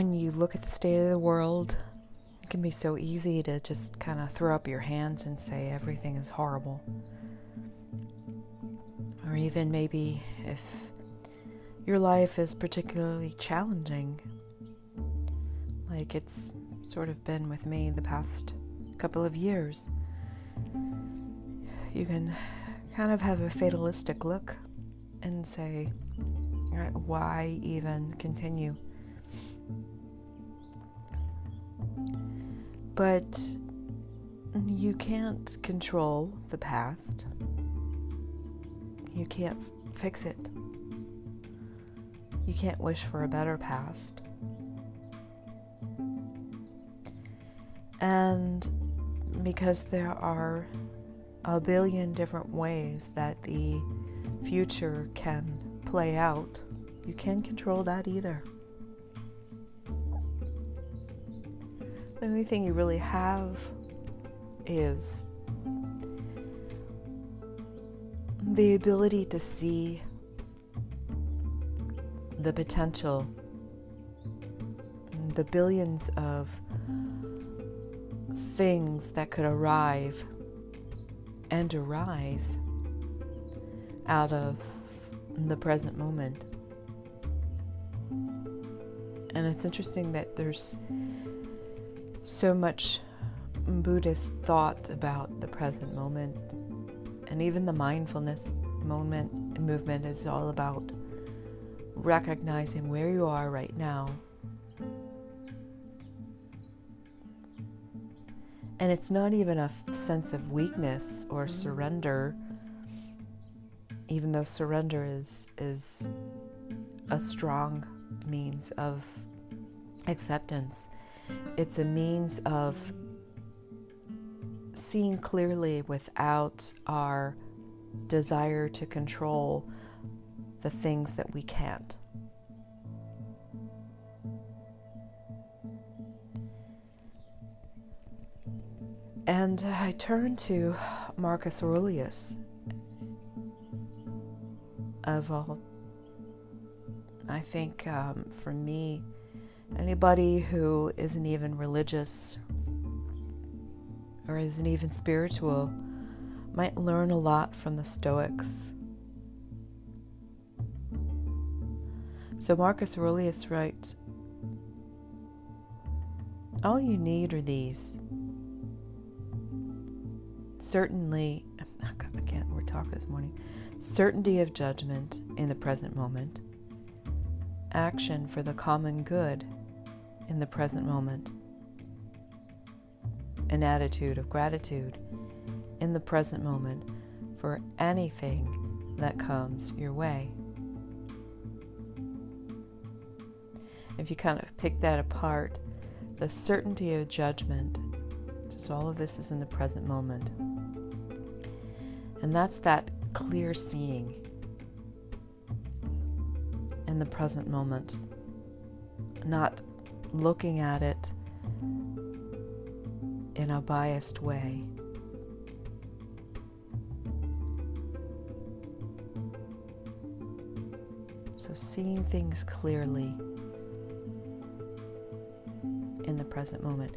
when you look at the state of the world, it can be so easy to just kind of throw up your hands and say everything is horrible. Or even maybe if your life is particularly challenging, like it's sort of been with me the past couple of years, you can kind of have a fatalistic look and say, uh, why even continue? But you can't control the past. You can't fix it. You can't wish for a better past. And because there are a billion different ways that the future can play out, you can't control that either. The only thing you really have is the ability to see the potential, the billions of things that could arrive and arise out of the present moment. And it's interesting that there's so much Buddhist thought about the present moment, and even the mindfulness moment movement is all about recognizing where you are right now. And it's not even a f- sense of weakness or surrender, even though surrender is, is a strong means of acceptance. It's a means of seeing clearly without our desire to control the things that we can't. And I turn to Marcus Aurelius of all. I think um, for me, Anybody who isn't even religious or isn't even spiritual might learn a lot from the Stoics. So Marcus Aurelius writes All you need are these. Certainly, I can't we're talking this morning. Certainty of judgment in the present moment, action for the common good in the present moment, an attitude of gratitude in the present moment for anything that comes your way. If you kind of pick that apart, the certainty of judgment, so all of this is in the present moment. And that's that clear seeing in the present moment, not looking at it in a biased way. So, seeing things clearly in the present moment,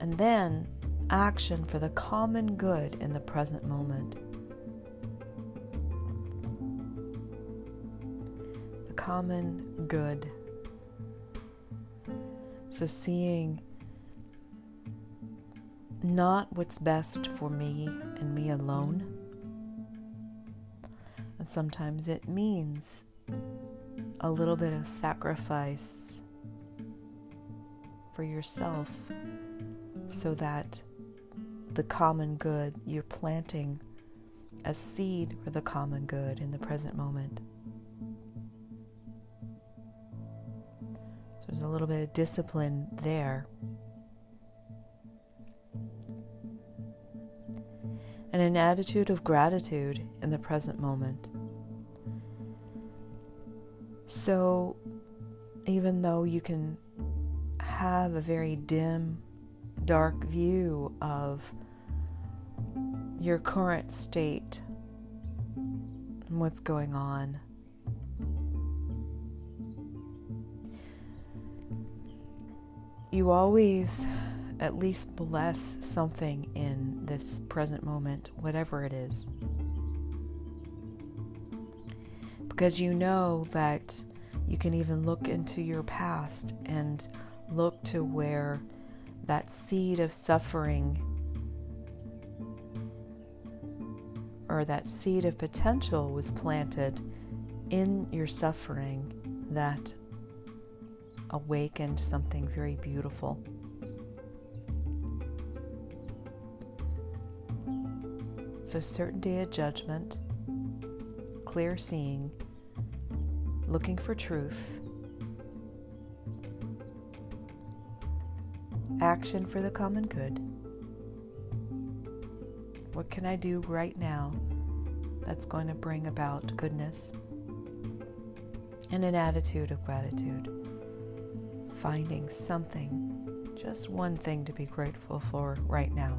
and then action for the common good in the present moment. The common good. So, seeing not what's best for me and me alone. And sometimes it means a little bit of sacrifice for yourself so that the common good you're planting a seed for the common good in the present moment. There's a little bit of discipline there. And an attitude of gratitude in the present moment. So, even though you can have a very dim, dark view of your current state and what's going on, you always at least bless something in this present moment, whatever it is. Because you know that you can even look into your past and look to where that seed of suffering or that seed of potential was planted in your suffering that awakened something very beautiful. So, certainty of judgment, clear seeing, looking for truth, action for the common good. What can I do right now that's going to bring about goodness? And an attitude of gratitude. Finding something, just one thing to be grateful for right now.